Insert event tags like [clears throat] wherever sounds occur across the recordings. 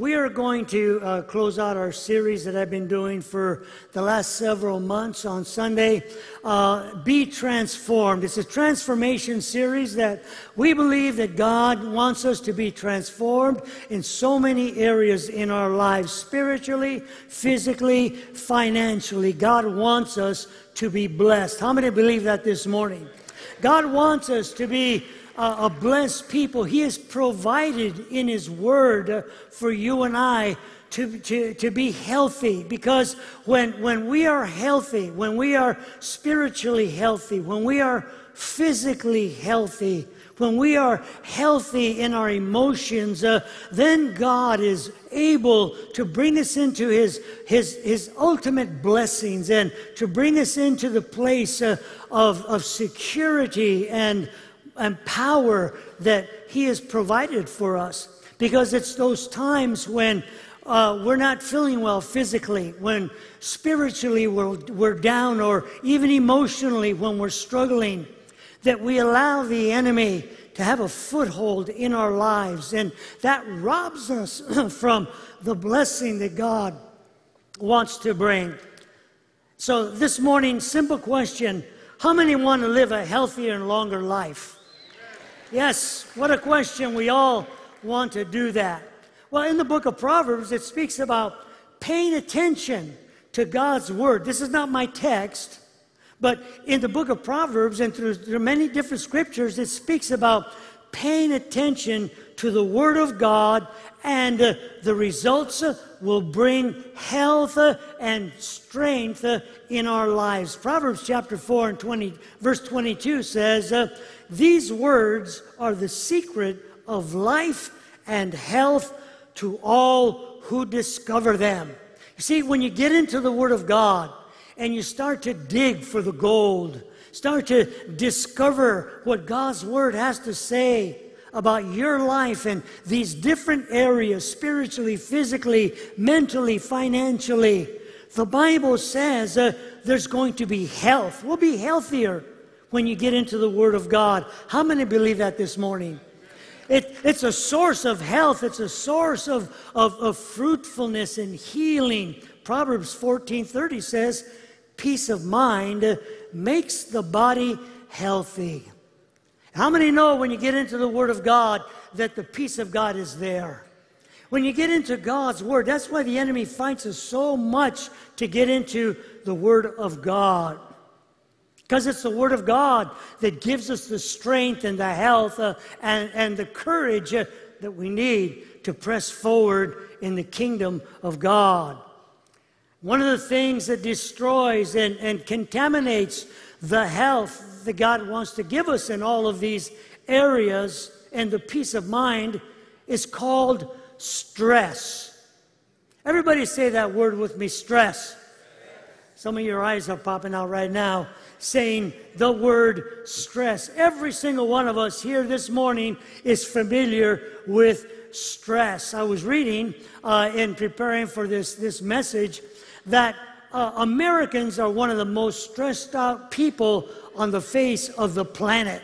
we are going to uh, close out our series that I've been doing for the last several months on Sunday. Uh, Be transformed. It's a transformation series that we believe that God wants us to be transformed in so many areas in our lives spiritually, physically, financially. God wants us to be blessed. How many believe that this morning? God wants us to be a, a blessed people. He has provided in His Word uh, for you and I to, to, to be healthy because when, when we are healthy, when we are spiritually healthy, when we are physically healthy, when we are healthy in our emotions, uh, then God is able to bring us into his, his, his ultimate blessings and to bring us into the place uh, of, of security and and power that He has provided for us. Because it's those times when uh, we're not feeling well physically, when spiritually we're, we're down, or even emotionally when we're struggling, that we allow the enemy to have a foothold in our lives. And that robs us [clears throat] from the blessing that God wants to bring. So, this morning, simple question How many want to live a healthier and longer life? Yes, what a question. We all want to do that. Well, in the book of Proverbs, it speaks about paying attention to God's word. This is not my text, but in the book of Proverbs and through, through many different scriptures, it speaks about paying attention to the word of God, and uh, the results uh, will bring health uh, and strength uh, in our lives. Proverbs chapter 4 and 20, verse 22 says, uh, these words are the secret of life and health to all who discover them. You see, when you get into the Word of God and you start to dig for the gold, start to discover what God's Word has to say about your life and these different areas spiritually, physically, mentally, financially. The Bible says uh, there's going to be health. We'll be healthier when you get into the Word of God. How many believe that this morning? It, it's a source of health, it's a source of, of, of fruitfulness and healing. Proverbs 14:30 says, peace of mind makes the body healthy. How many know when you get into the Word of God that the peace of God is there? When you get into God's Word, that's why the enemy fights us so much to get into the Word of God. Because it's the Word of God that gives us the strength and the health uh, and, and the courage uh, that we need to press forward in the kingdom of God. One of the things that destroys and, and contaminates the health that God wants to give us in all of these areas and the peace of mind is called stress. Everybody say that word with me stress. Some of your eyes are popping out right now saying the word stress. Every single one of us here this morning is familiar with stress. I was reading uh, in preparing for this, this message that uh, Americans are one of the most stressed out people on the face of the planet.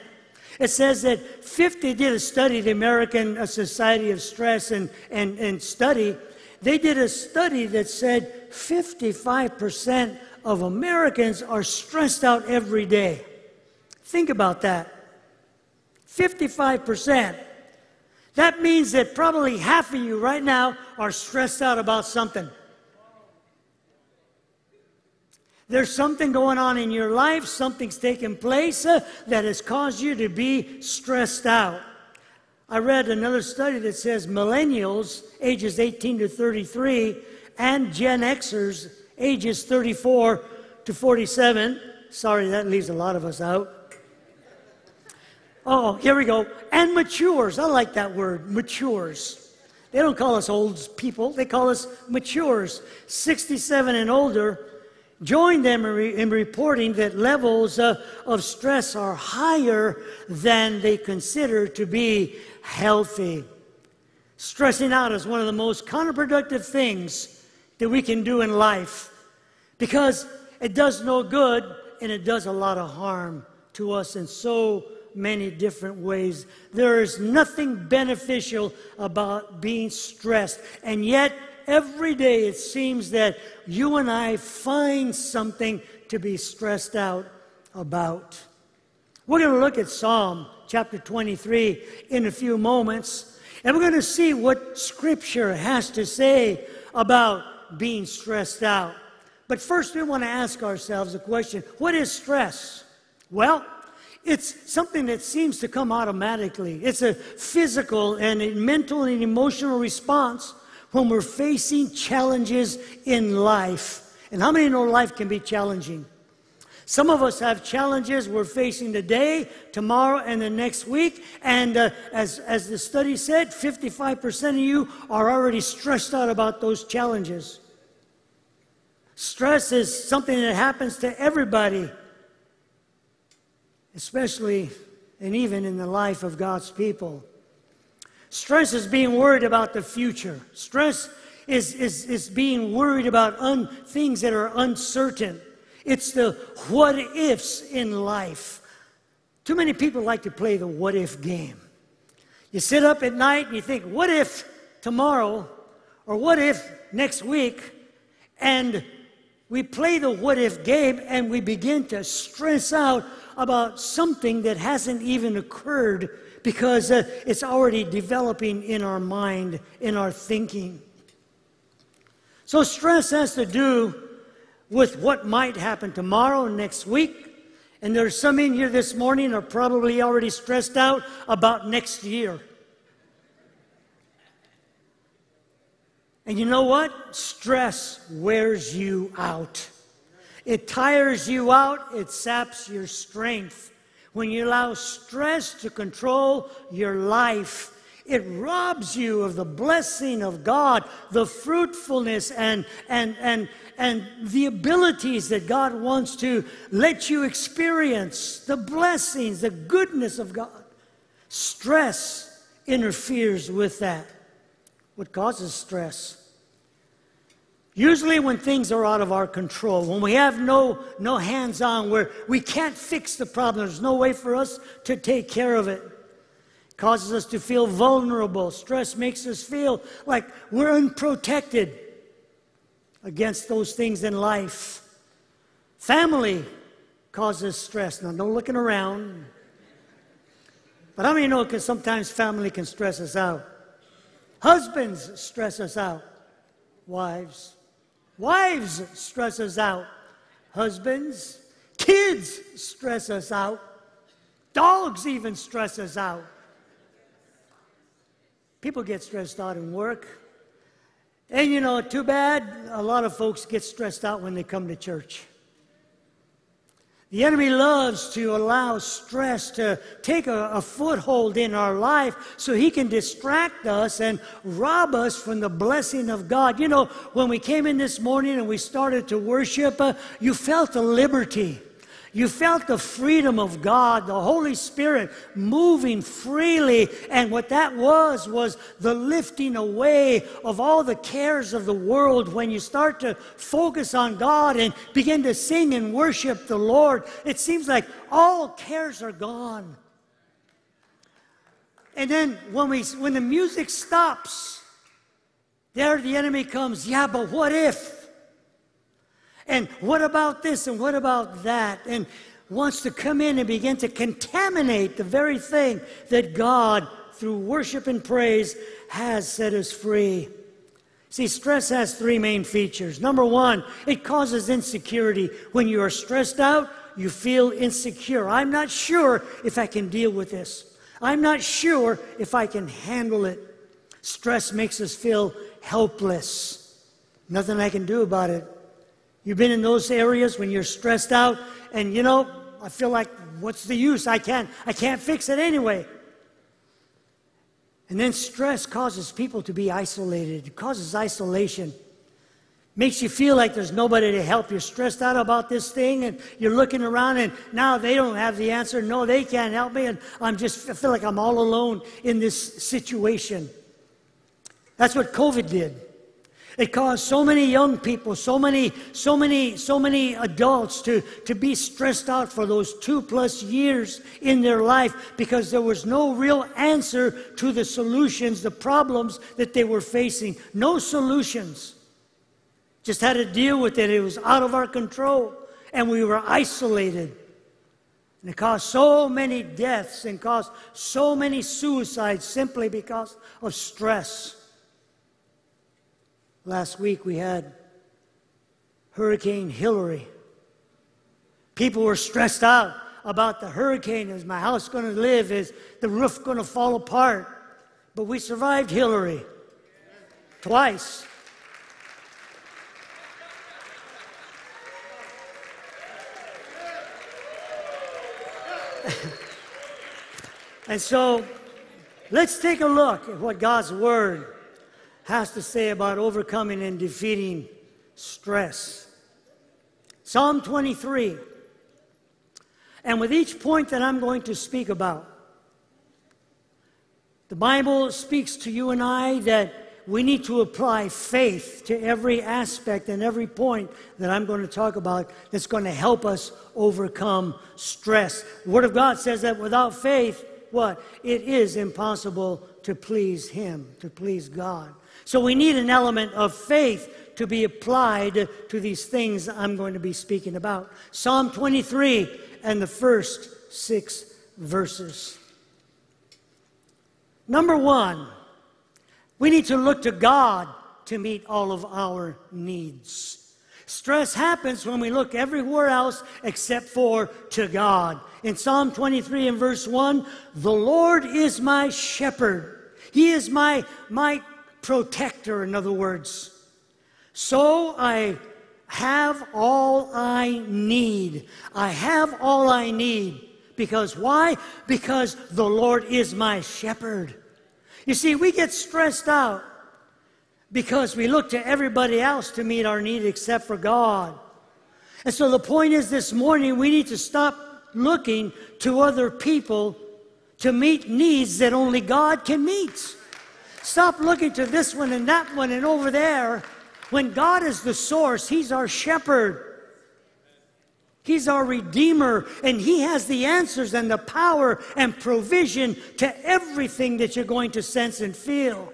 It says that 50 did a study, the American uh, Society of Stress and, and, and Study. They did a study that said 55% of Americans are stressed out every day. Think about that. 55%. That means that probably half of you right now are stressed out about something. There's something going on in your life, something's taken place uh, that has caused you to be stressed out. I read another study that says millennials, ages 18 to 33, and Gen Xers, ages 34 to 47. Sorry, that leaves a lot of us out. Oh, here we go. And matures. I like that word, matures. They don't call us old people, they call us matures. 67 and older. Join them in, re- in reporting that levels uh, of stress are higher than they consider to be healthy. Stressing out is one of the most counterproductive things that we can do in life because it does no good and it does a lot of harm to us in so many different ways. There is nothing beneficial about being stressed. And yet, every day it seems that you and I find something to be stressed out about. We're going to look at Psalm chapter 23 in a few moments, and we're going to see what Scripture has to say about being stressed out. But first, we want to ask ourselves a question What is stress? Well, it's something that seems to come automatically. It's a physical and a mental and emotional response when we're facing challenges in life. And how many know life can be challenging? Some of us have challenges we're facing today, tomorrow, and the next week. And uh, as, as the study said, 55% of you are already stressed out about those challenges. Stress is something that happens to everybody, especially and even in the life of God's people. Stress is being worried about the future. Stress is, is, is being worried about un, things that are uncertain. It's the what ifs in life. Too many people like to play the what if game. You sit up at night and you think, what if tomorrow or what if next week? And we play the what if game and we begin to stress out about something that hasn't even occurred because uh, it's already developing in our mind, in our thinking. So, stress has to do with what might happen tomorrow, next week. And there's some in here this morning are probably already stressed out about next year. And you know what? Stress wears you out. It tires you out, it saps your strength. When you allow stress to control your life, it robs you of the blessing of God, the fruitfulness and, and, and, and the abilities that God wants to let you experience, the blessings, the goodness of God. Stress interferes with that. What causes stress? Usually, when things are out of our control, when we have no, no hands on, where we can't fix the problem, there's no way for us to take care of it. it. Causes us to feel vulnerable. Stress makes us feel like we're unprotected against those things in life. Family causes stress. Now, don't looking around. But how many know because sometimes family can stress us out? Husbands stress us out. Wives. Wives stress us out. Husbands, kids stress us out. Dogs even stress us out. People get stressed out in work. And you know, too bad, a lot of folks get stressed out when they come to church. The enemy loves to allow stress to take a, a, foothold in our life so he can distract us and rob us from the blessing of God. You know, when we came in this morning and we started to worship, uh, you felt a liberty. You felt the freedom of God, the Holy Spirit moving freely. And what that was, was the lifting away of all the cares of the world. When you start to focus on God and begin to sing and worship the Lord, it seems like all cares are gone. And then when, we, when the music stops, there the enemy comes, yeah, but what if? And what about this and what about that? And wants to come in and begin to contaminate the very thing that God, through worship and praise, has set us free. See, stress has three main features. Number one, it causes insecurity. When you are stressed out, you feel insecure. I'm not sure if I can deal with this. I'm not sure if I can handle it. Stress makes us feel helpless. Nothing I can do about it. You've been in those areas when you're stressed out and you know, I feel like what's the use? I can't I can't fix it anyway. And then stress causes people to be isolated. It causes isolation. Makes you feel like there's nobody to help. You're stressed out about this thing and you're looking around and now they don't have the answer. No, they can't help me. And I'm just, I feel like I'm all alone in this situation. That's what COVID did. It caused so many young people, so many, so many, so many adults to, to be stressed out for those two plus years in their life because there was no real answer to the solutions, the problems that they were facing. No solutions. Just had to deal with it. It was out of our control, and we were isolated. And it caused so many deaths and caused so many suicides simply because of stress. Last week we had Hurricane Hilary. People were stressed out about the hurricane. Is my house going to live? Is the roof going to fall apart? But we survived Hilary twice. [laughs] and so let's take a look at what God's Word has to say about overcoming and defeating stress. Psalm 23. And with each point that I'm going to speak about, the Bible speaks to you and I that we need to apply faith to every aspect and every point that I'm going to talk about that's going to help us overcome stress. The Word of God says that without faith, what? It is impossible to please Him, to please God. So we need an element of faith to be applied to these things I'm going to be speaking about. Psalm 23 and the first six verses. Number one, we need to look to God to meet all of our needs. Stress happens when we look everywhere else except for to God. In Psalm 23 and verse 1, the Lord is my shepherd. He is my, my protector, in other words. So I have all I need. I have all I need. Because why? Because the Lord is my shepherd. You see, we get stressed out because we look to everybody else to meet our need except for God. And so the point is this morning, we need to stop looking to other people to meet needs that only God can meet. Stop looking to this one and that one and over there. When God is the source, He's our shepherd. He's our Redeemer, and He has the answers and the power and provision to everything that you're going to sense and feel.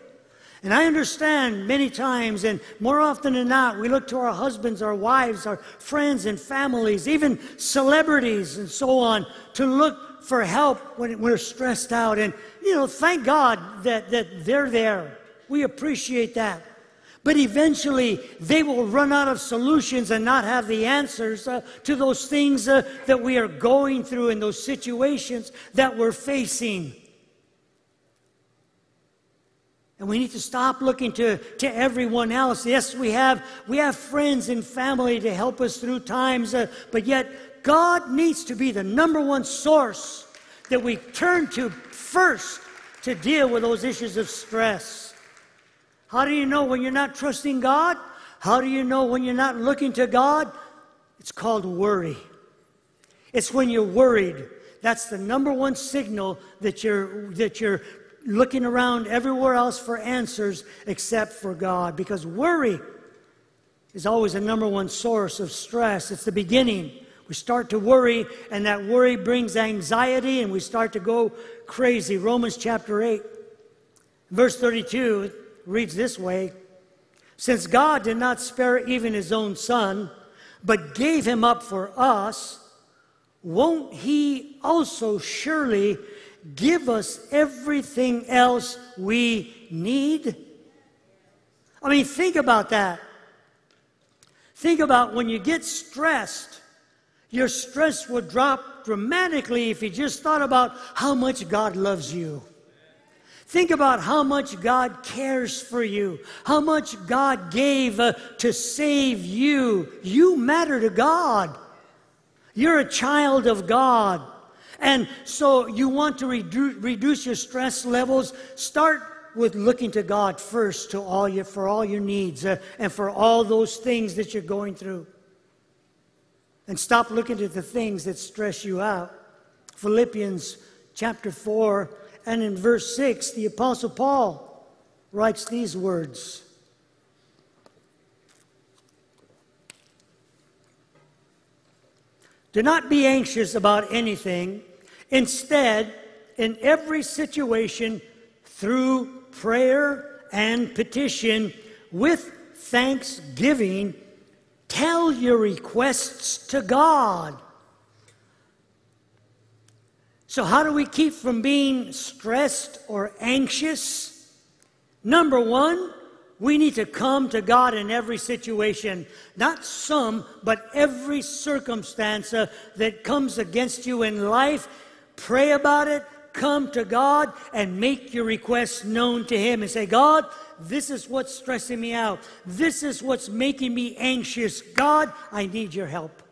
And I understand many times, and more often than not, we look to our husbands, our wives, our friends and families, even celebrities and so on, to look for help when we're stressed out. And you know, thank God that, that they're there. We appreciate that. But eventually, they will run out of solutions and not have the answers uh, to those things uh, that we are going through in those situations that we're facing. And we need to stop looking to, to everyone else. Yes, we have, we have friends and family to help us through times, uh, but yet God needs to be the number one source that we turn to first to deal with those issues of stress. How do you know when you're not trusting God? How do you know when you're not looking to God? It's called worry. It's when you're worried. That's the number one signal that you're, that you're looking around everywhere else for answers except for God. Because worry is always the number one source of stress. It's the beginning. We start to worry, and that worry brings anxiety, and we start to go crazy. Romans chapter 8, verse 32 reads this way Since God did not spare even his own son, but gave him up for us, won't he also surely give us everything else we need? I mean, think about that. Think about when you get stressed your stress would drop dramatically if you just thought about how much God loves you. Think about how much God cares for you, how much God gave uh, to save you. You matter to God. You're a child of God. And so you want to redu- reduce your stress levels, start with looking to God first to all your, for all your needs uh, and for all those things that you're going through and stop looking at the things that stress you out. Philippians chapter 4 and in verse 6, the Apostle Paul writes these words. Do not be anxious about anything. Instead, in every situation, through prayer and petition, with thanksgiving, tell your requests to God. So, how do we keep from being stressed or anxious? Number one, we need to come to God in every situation, not some, but every circumstance that comes against you in life. Pray about it, come to God, and make your requests known to Him and say, God, this is what's stressing me out. This is what's making me anxious. God, I need your help.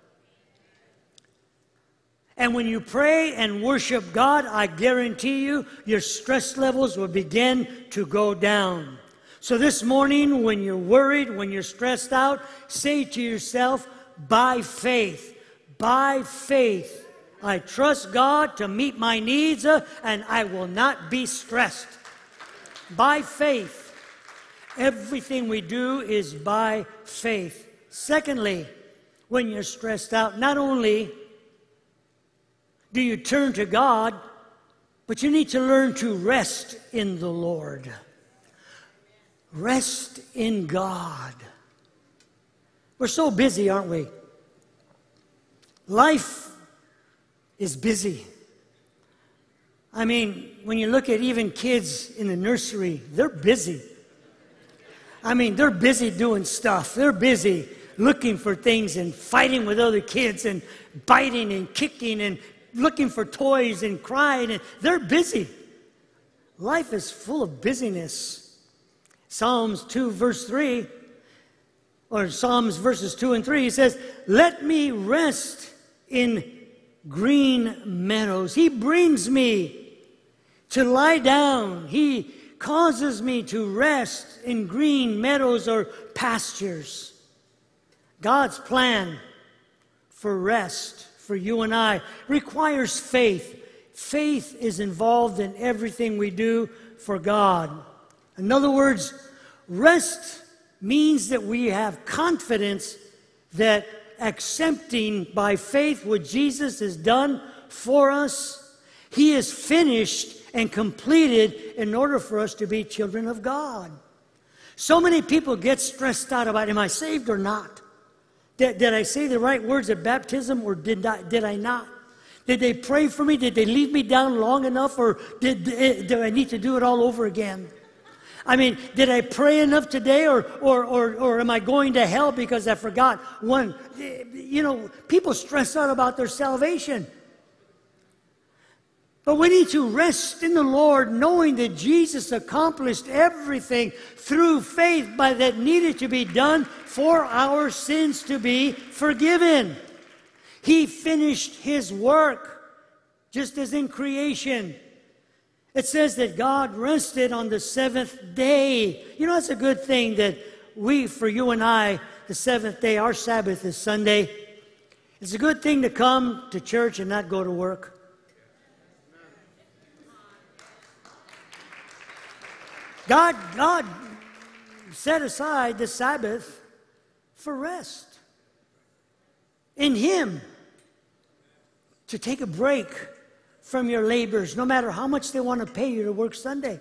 And when you pray and worship God, I guarantee you, your stress levels will begin to go down. So this morning, when you're worried, when you're stressed out, say to yourself, by faith, by faith, I trust God to meet my needs uh, and I will not be stressed. By faith, everything we do is by faith. Secondly, when you're stressed out, not only do you turn to God, but you need to learn to rest in the Lord. Rest in God. We're so busy, aren't we? Life is busy. I mean, when you look at even kids in the nursery, they're busy. I mean, they're busy doing stuff. They're busy looking for things and fighting with other kids and biting and kicking and looking for toys and crying, and they're busy. Life is full of busyness. Psalms 2, verse 3, or Psalms verses 2 and 3, he says, Let me rest in green meadows. He brings me to lie down. He causes me to rest in green meadows or pastures. God's plan for rest for you and I requires faith. Faith is involved in everything we do for God. In other words, rest means that we have confidence that accepting by faith what Jesus has done for us, He is finished and completed in order for us to be children of God. So many people get stressed out about, am I saved or not? Did, did I say the right words at baptism or did I, did I not? Did they pray for me? Did they leave me down long enough or did, did I need to do it all over again? I mean, did I pray enough today or, or, or, or am I going to hell because I forgot one? You know, people stress out about their salvation. But we need to rest in the Lord, knowing that Jesus accomplished everything through faith by that needed to be done for our sins to be forgiven. He finished his work, just as in creation. It says that God rested on the seventh day. You know, it's a good thing that we, for you and I, the seventh day, our Sabbath is Sunday. It's a good thing to come to church and not go to work. God, God set aside the Sabbath for rest in Him to take a break from your labors, no matter how much they want to pay you to work Sunday.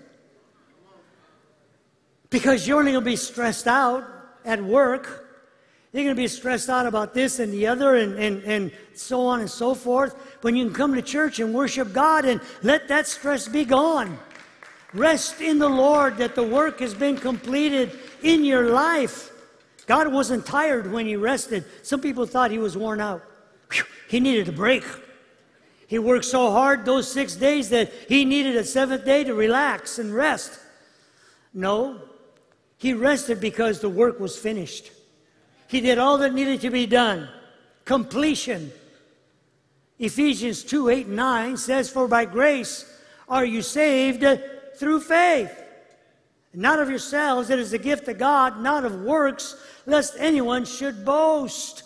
Because you're only going to be stressed out at work. You're going to be stressed out about this and the other and, and, and so on and so forth. When you can come to church and worship God and let that stress be gone. Rest in the Lord that the work has been completed in your life. God wasn't tired when he rested. Some people thought he was worn out. He needed a break. He worked so hard those six days that he needed a seventh day to relax and rest. No, he rested because the work was finished. He did all that needed to be done. Completion. Ephesians 2 8 9 says, For by grace are you saved through faith. Not of yourselves, it is a gift of God, not of works, lest anyone should boast.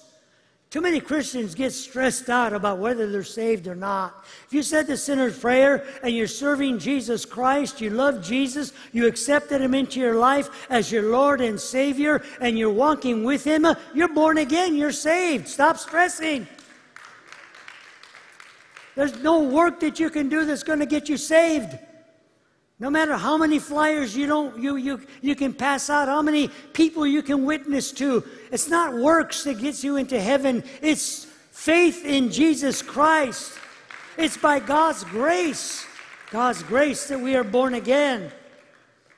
Too many Christians get stressed out about whether they're saved or not. If you said the sinner's prayer and you're serving Jesus Christ, you love Jesus, you accepted Him into your life as your Lord and Savior, and you're walking with Him, you're born again, you're saved. Stop stressing. There's no work that you can do that's going to get you saved. No matter how many flyers you don't you you you can pass out, how many people you can witness to. It's not works that gets you into heaven. It's faith in Jesus Christ. It's by God's grace. God's grace that we are born again.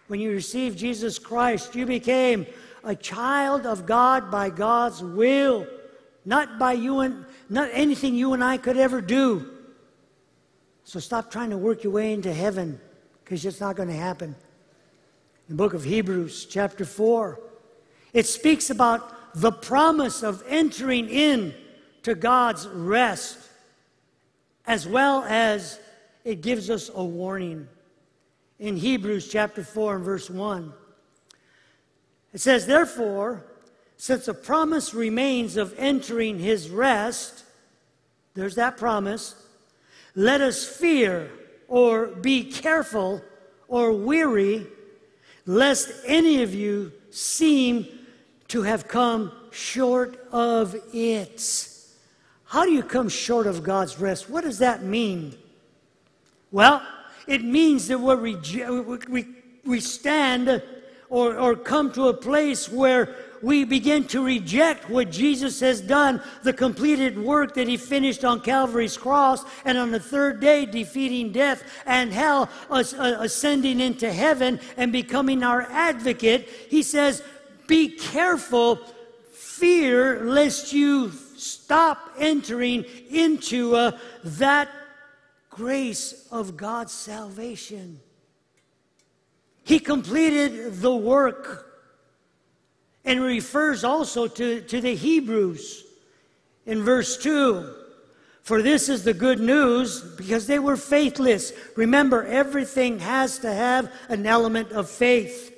When you received Jesus Christ, you became a child of God by God's will, not by you and not anything you and I could ever do. So stop trying to work your way into heaven because it's not going to happen. In the book of Hebrews, chapter 4, it speaks about the promise of entering in to God's rest, as well as it gives us a warning. In Hebrews chapter 4 and verse 1, it says, Therefore, since a promise remains of entering his rest, there's that promise, let us fear or be careful or weary, lest any of you seem to have come short of it. How do you come short of God's rest? What does that mean? Well, it means that we we, we stand or, or come to a place where we begin to reject what Jesus has done, the completed work that he finished on Calvary's cross, and on the third day defeating death and hell, uh, ascending into heaven and becoming our advocate. He says, Be careful, fear lest you stop entering into uh, that grace of God's salvation. He completed the work and refers also to, to the Hebrews in verse 2. For this is the good news because they were faithless. Remember, everything has to have an element of faith.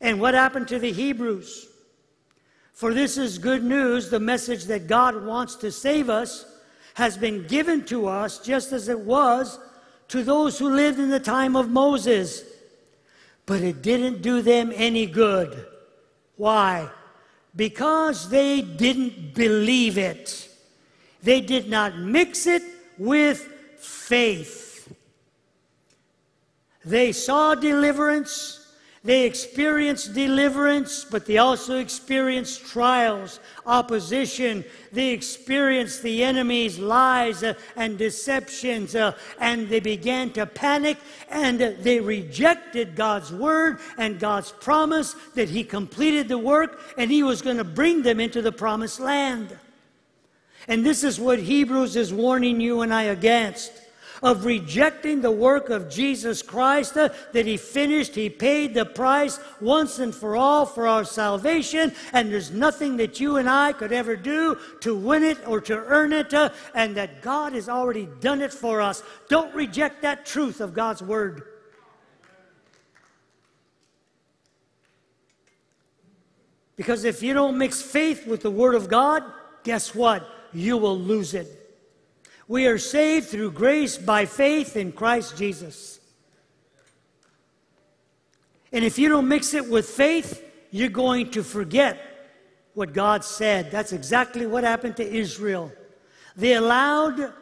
And what happened to the Hebrews? For this is good news, the message that God wants to save us has been given to us just as it was to those who lived in the time of Moses. But it didn't do them any good. Why? Because they didn't believe it. They did not mix it with faith. They saw deliverance, they experienced deliverance, but they also experienced trials, opposition. They experienced the enemy's lies uh, and deceptions, uh, and they began to panic and they rejected God's word and God's promise that He completed the work and He was going to bring them into the promised land. And this is what Hebrews is warning you and I against of rejecting the work of Jesus Christ uh, that He finished. He paid the price once and for all for our salvation, and there's nothing that you and I could ever do to win it or to earn it, uh, and that God has already done it for us. Don't reject that truth of God's Word. Because if you don't mix faith with the Word of God, guess what? You will lose it. We are saved through grace by faith in Christ Jesus. And if you don't mix it with faith, you're going to forget what God said. That's exactly what happened to Israel. They allowed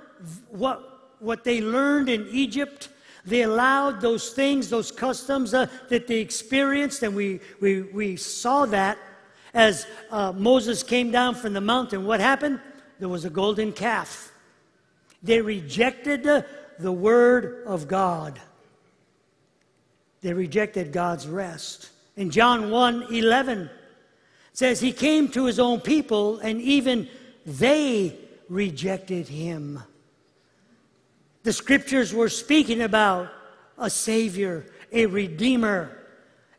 what, what they learned in Egypt, they allowed those things, those customs uh, that they experienced, and we, we, we saw that as uh, Moses came down from the mountain. What happened? There was a golden calf. They rejected the word of God. They rejected God's rest. In John 1 11, says, He came to His own people, and even they rejected Him. The scriptures were speaking about a Savior, a Redeemer,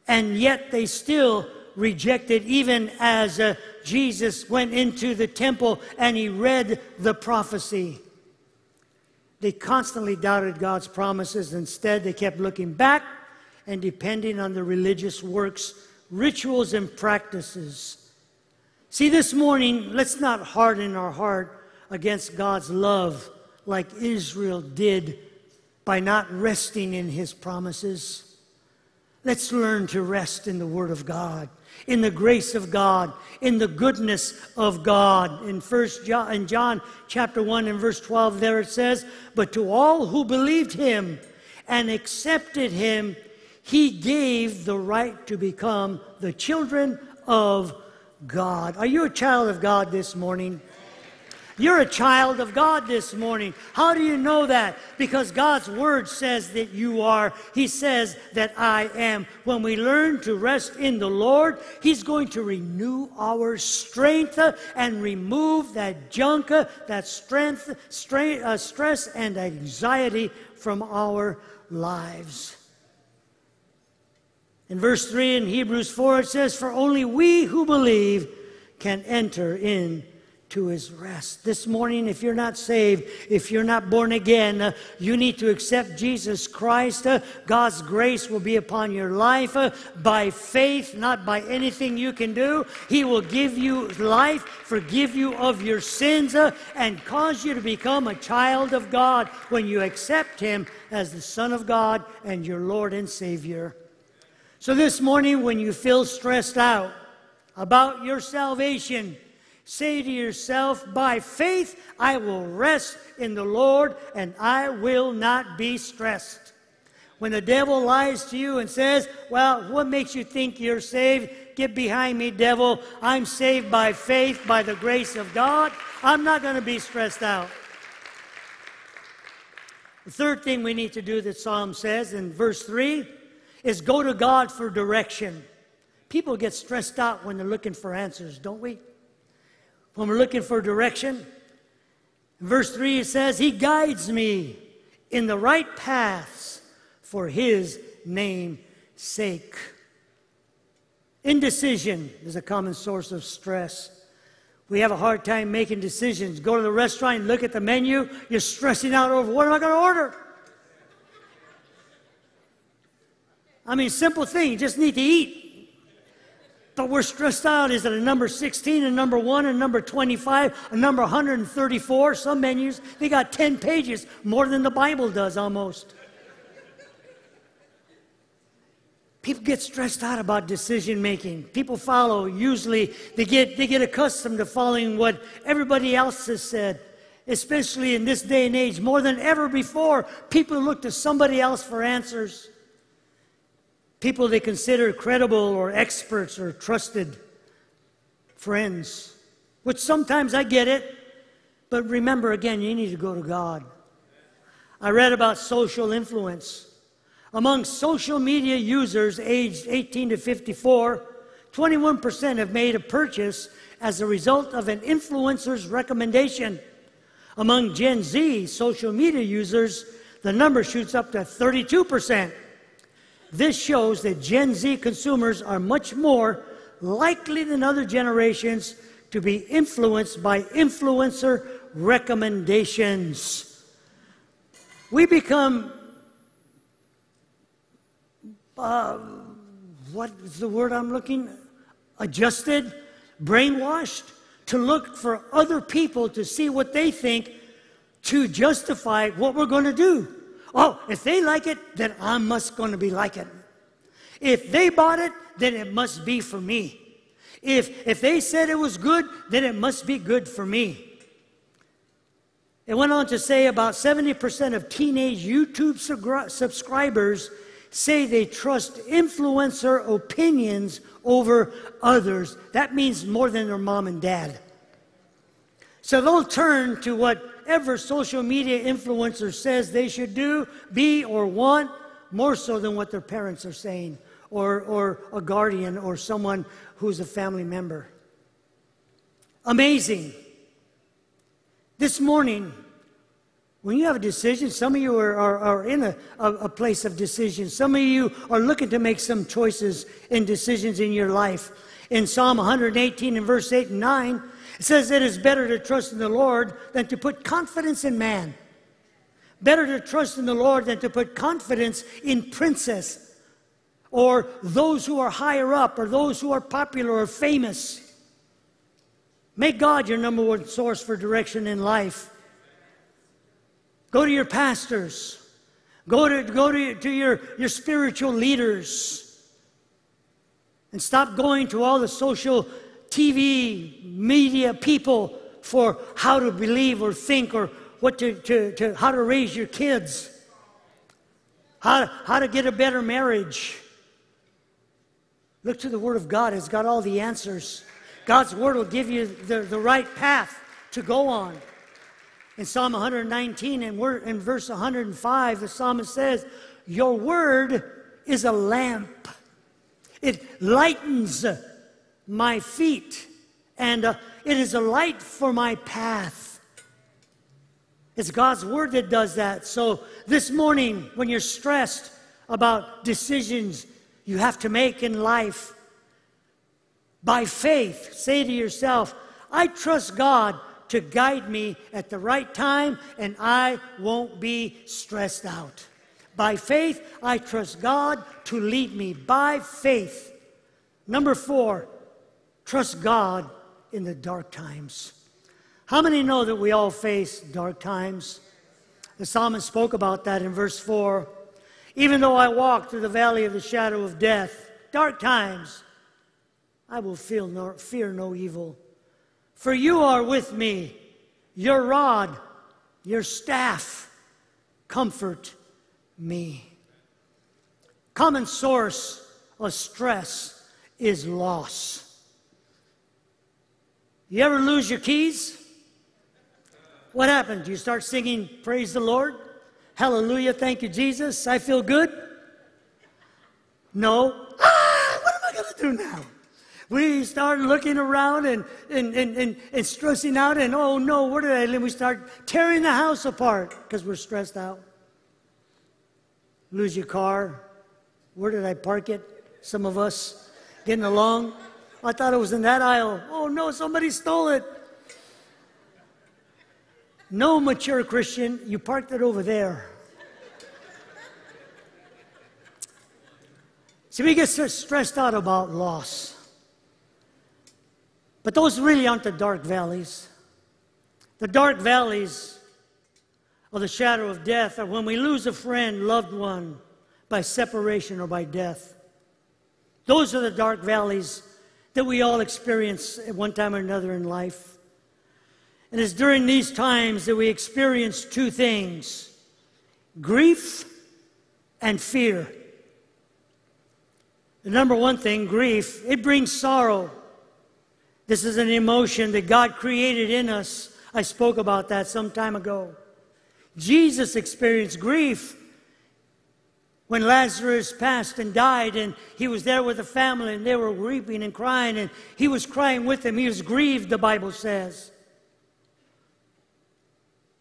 and yet they still rejected, even as uh, Jesus went into the temple and he read the prophecy. They constantly doubted God's promises. Instead, they kept looking back and depending on the religious works, rituals, and practices. See, this morning, let's not harden our heart against God's love like Israel did by not resting in his promises. Let's learn to rest in the Word of God. In the grace of God, in the goodness of God. In First John, in John chapter 1 and verse 12, there it says, But to all who believed him and accepted him, he gave the right to become the children of God. Are you a child of God this morning? You're a child of God this morning. How do you know that? Because God's word says that you are. He says that I am. When we learn to rest in the Lord, He's going to renew our strength and remove that junk, that strength, uh, stress, and anxiety from our lives. In verse 3 in Hebrews 4, it says, For only we who believe can enter in to his rest. This morning, if you're not saved, if you're not born again, uh, you need to accept Jesus Christ. Uh, God's grace will be upon your life uh, by faith, not by anything you can do. He will give you life, forgive you of your sins, uh, and cause you to become a child of God when you accept him as the Son of God and your Lord and Savior. So this morning, when you feel stressed out about your salvation, Say to yourself, by faith, I will rest in the Lord and I will not be stressed. When the devil lies to you and says, Well, what makes you think you're saved? Get behind me, devil. I'm saved by faith, by the grace of God. I'm not going to be stressed out. The third thing we need to do that Psalm says in verse 3 is go to God for direction. People get stressed out when they're looking for answers, don't we? When we're looking for direction. In verse 3, it says, He guides me in the right paths for His name's sake. Indecision is a common source of stress. We have a hard time making decisions. Go to the restaurant, look at the menu, you're stressing out over what am I going to order? I mean, simple thing, you just need to eat. But we're stressed out. Is it a number 16, a number 1, a number 25, a number 134? Some menus, they got 10 pages, more than the Bible does almost. People get stressed out about decision making. People follow, usually, they get, they get accustomed to following what everybody else has said. Especially in this day and age, more than ever before, people look to somebody else for answers people they consider credible or experts or trusted friends, which sometimes I get it, but remember again, you need to go to God. I read about social influence. Among social media users aged 18 to 54, 21% have made a purchase as a result of an influencer's recommendation. Among Gen Z social media users, the number shoots up to 32%. This shows that Gen Z consumers are much more likely than other generations to be influenced by influencer recommendations. We become, uh, what is the word I'm looking? Adjusted, brainwashed to look for other people to see what they think to justify what we're going to do. Oh, if they like it, then I must going to be like it. If they bought it, then it must be for me. If, if they said it was good, then it must be good for me. It went on to say about 70% of teenage YouTube subscribers say they trust influencer opinions over others. That means more than their mom and dad. So they'll turn to what whatever social media influencer says they should do, be, or want, more so than what their parents are saying, or, or a guardian, or someone who's a family member. Amazing. This morning, when you have a decision, some of you are, are, are in a, a, a, place of decision. Some of you are looking to make some choices and decisions in your life. In Psalm 118 and verse 8 and 9, it says it is better to trust in the Lord than to put confidence in man. Better to trust in the Lord than to put confidence in princes or those who are higher up or those who are popular or famous. Make God your number one source for direction in life. Go to your pastors. Go to, go to, to your, your spiritual leaders. And stop going to all the social TV, media people for how to believe or think or what to, to, to how to raise your kids, how, how to get a better marriage. Look to the Word of God, it's got all the answers. God's Word will give you the, the right path to go on. In Psalm 119 and we're in verse 105, the psalmist says, Your Word is a lamp, it lightens my feet, and uh, it is a light for my path. It's God's Word that does that. So this morning, when you're stressed about decisions you have to make in life, by faith, say to yourself, I trust God to guide me at the right time and I won't be stressed out. By faith, I trust God to lead me. By faith. Number four, trust God in the dark times. How many know that we all face dark times? The psalmist spoke about that in verse 4. Even though I walk through the valley of the shadow of death, dark times, I will feel no, fear no evil. For you are with me, your rod, your staff, comfort me. Common source of stress is loss. You ever lose your keys? What happened? You start singing, Praise the Lord? Hallelujah, thank you, Jesus. I feel good. No. Ah, what am I going to do now? We start looking around and, and, and, and, and stressing out, and oh no, where did I live? We start tearing the house apart because we're stressed out. Lose your car. Where did I park it? Some of us getting along. I thought it was in that aisle. Oh no, somebody stole it. No mature Christian, you parked it over there. See, we get stressed out about loss. But those really aren't the dark valleys. The dark valleys of the shadow of death are when we lose a friend, loved one, by separation or by death. Those are the dark valleys that we all experience at one time or another in life. And it's during these times that we experience two things grief and fear. The number one thing, grief, it brings sorrow. This is an emotion that God created in us. I spoke about that some time ago. Jesus experienced grief when Lazarus passed and died, and he was there with the family, and they were weeping and crying, and he was crying with them. He was grieved, the Bible says.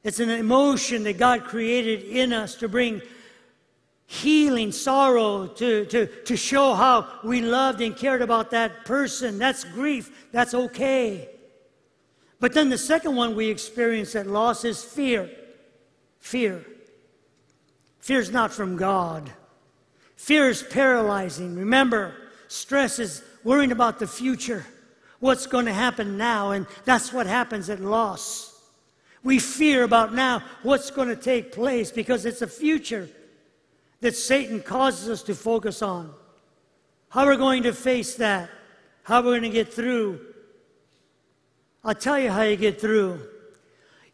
It's an emotion that God created in us to bring healing, sorrow, to, to, to show how we loved and cared about that person. That's grief. That's okay. But then the second one we experience at loss is fear. Fear. Fear is not from God. Fear is paralyzing. Remember, stress is worrying about the future, what's going to happen now, and that's what happens at loss. We fear about now what's going to take place because it's a future that Satan causes us to focus on. How are we're going to face that, how are we're going to get through. I'll tell you how you get through.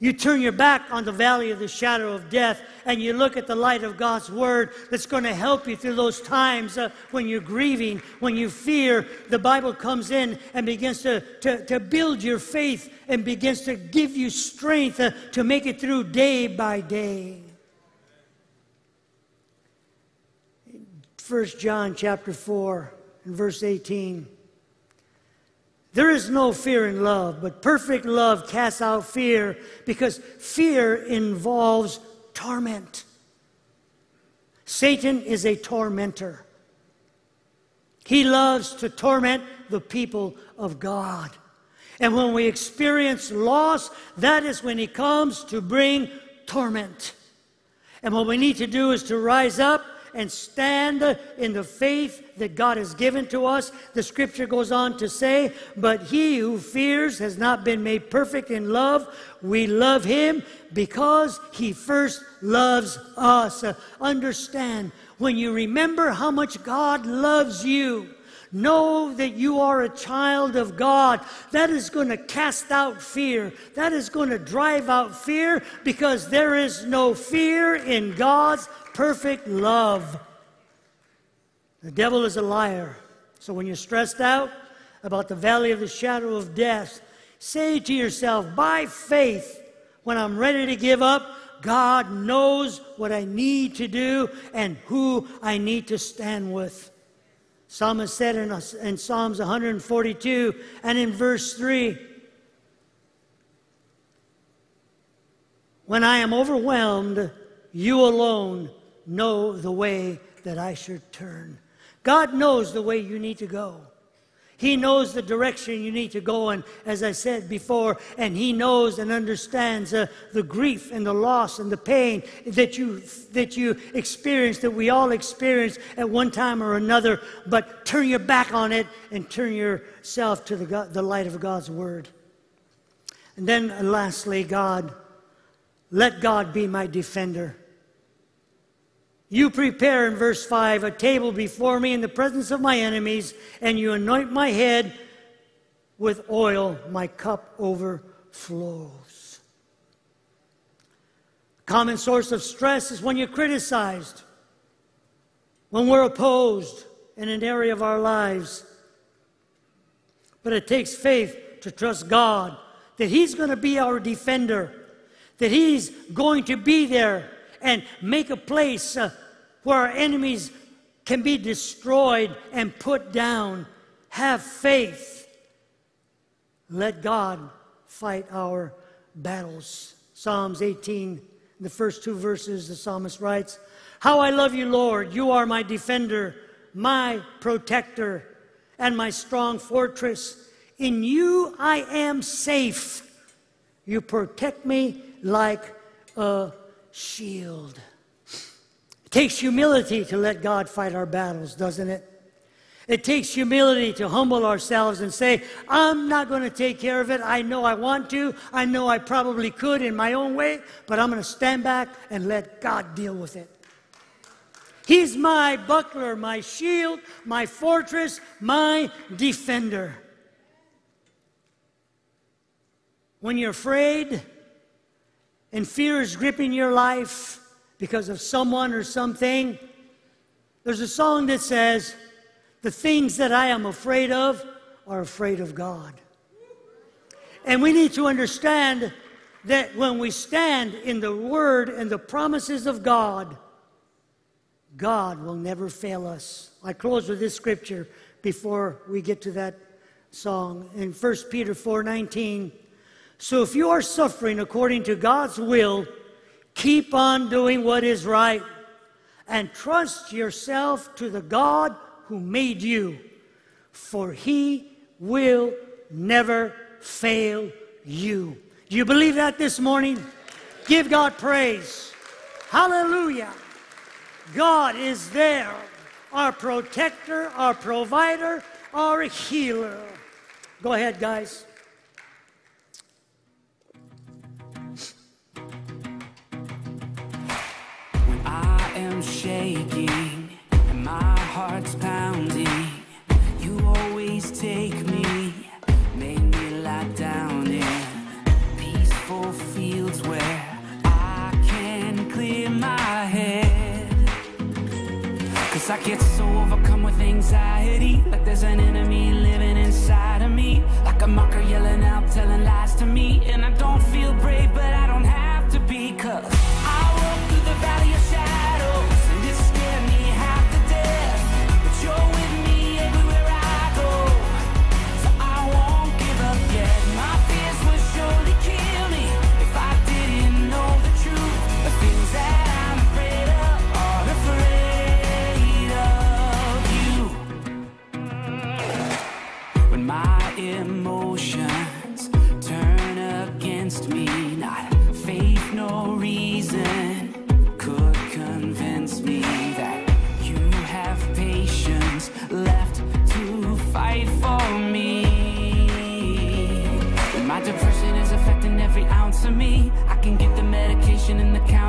You turn your back on the valley of the shadow of death and you look at the light of God's word that's going to help you through those times uh, when you're grieving, when you fear. The Bible comes in and begins to, to, to build your faith and begins to give you strength uh, to make it through day by day. 1 John chapter 4 and verse 18. There is no fear in love, but perfect love casts out fear because fear involves torment. Satan is a tormentor. He loves to torment the people of God. And when we experience loss, that is when he comes to bring torment. And what we need to do is to rise up and stand in the faith that God has given to us. The scripture goes on to say, But he who fears has not been made perfect in love. We love him because he first loves us. Understand, when you remember how much God loves you, Know that you are a child of God. That is going to cast out fear. That is going to drive out fear because there is no fear in God's perfect love. The devil is a liar. So when you're stressed out about the valley of the shadow of death, say to yourself, by faith, when I'm ready to give up, God knows what I need to do and who I need to stand with. Psalmist said in, in Psalms 142 and in verse 3 When I am overwhelmed, you alone know the way that I should turn. God knows the way you need to go. He knows the direction you need to go in, as I said before, and He knows and understands uh, the grief and the loss and the pain that you, that you experience, that we all experience at one time or another. But turn your back on it and turn yourself to the, God, the light of God's Word. And then, uh, lastly, God, let God be my defender. You prepare in verse 5 a table before me in the presence of my enemies, and you anoint my head with oil, my cup overflows. A Common source of stress is when you're criticized, when we're opposed in an area of our lives. But it takes faith to trust God that He's going to be our defender, that He's going to be there and make a place uh, where our enemies can be destroyed and put down. Have faith. Let God fight our battles. Psalms 18, the first two verses, the psalmist writes, How I love you, Lord. You are my defender, my protector, and my strong fortress. In you I am safe. You protect me like a shield takes humility to let God fight our battles, doesn't it? It takes humility to humble ourselves and say, I'm not going to take care of it. I know I want to. I know I probably could in my own way, but I'm going to stand back and let God deal with it. He's my buckler, my shield, my fortress, my defender. When you're afraid and fear is gripping your life, because of someone or something. There's a song that says, The things that I am afraid of are afraid of God. And we need to understand that when we stand in the Word and the promises of God, God will never fail us. I close with this scripture before we get to that song in 1 Peter 4:19. So if you are suffering according to God's will, Keep on doing what is right and trust yourself to the God who made you, for he will never fail you. Do you believe that this morning? Give God praise. Hallelujah. God is there, our protector, our provider, our healer. Go ahead, guys. Shaking and my heart's pounding. You always take me, make me lie down in peaceful fields where I can clear my head. Cause I get so overcome with anxiety, like there's an enemy living inside of me, like a mocker yelling out, telling lies to me. And I don't feel brave, but I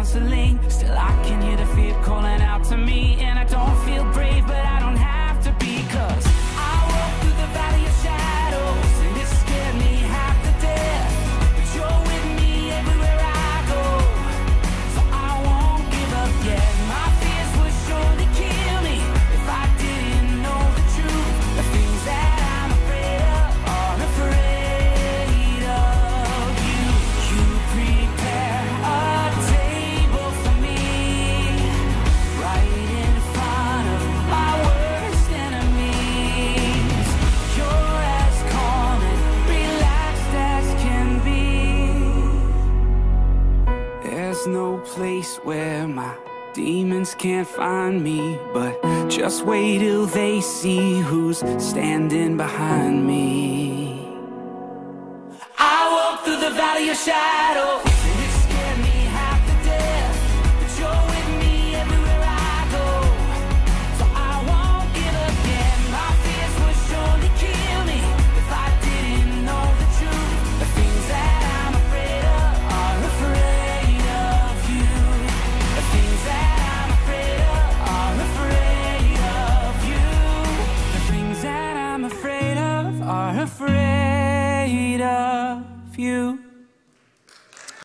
me And I can hear the brave, calling out to be just wait till they see who's standing behind me. I walk through the valley of shadows.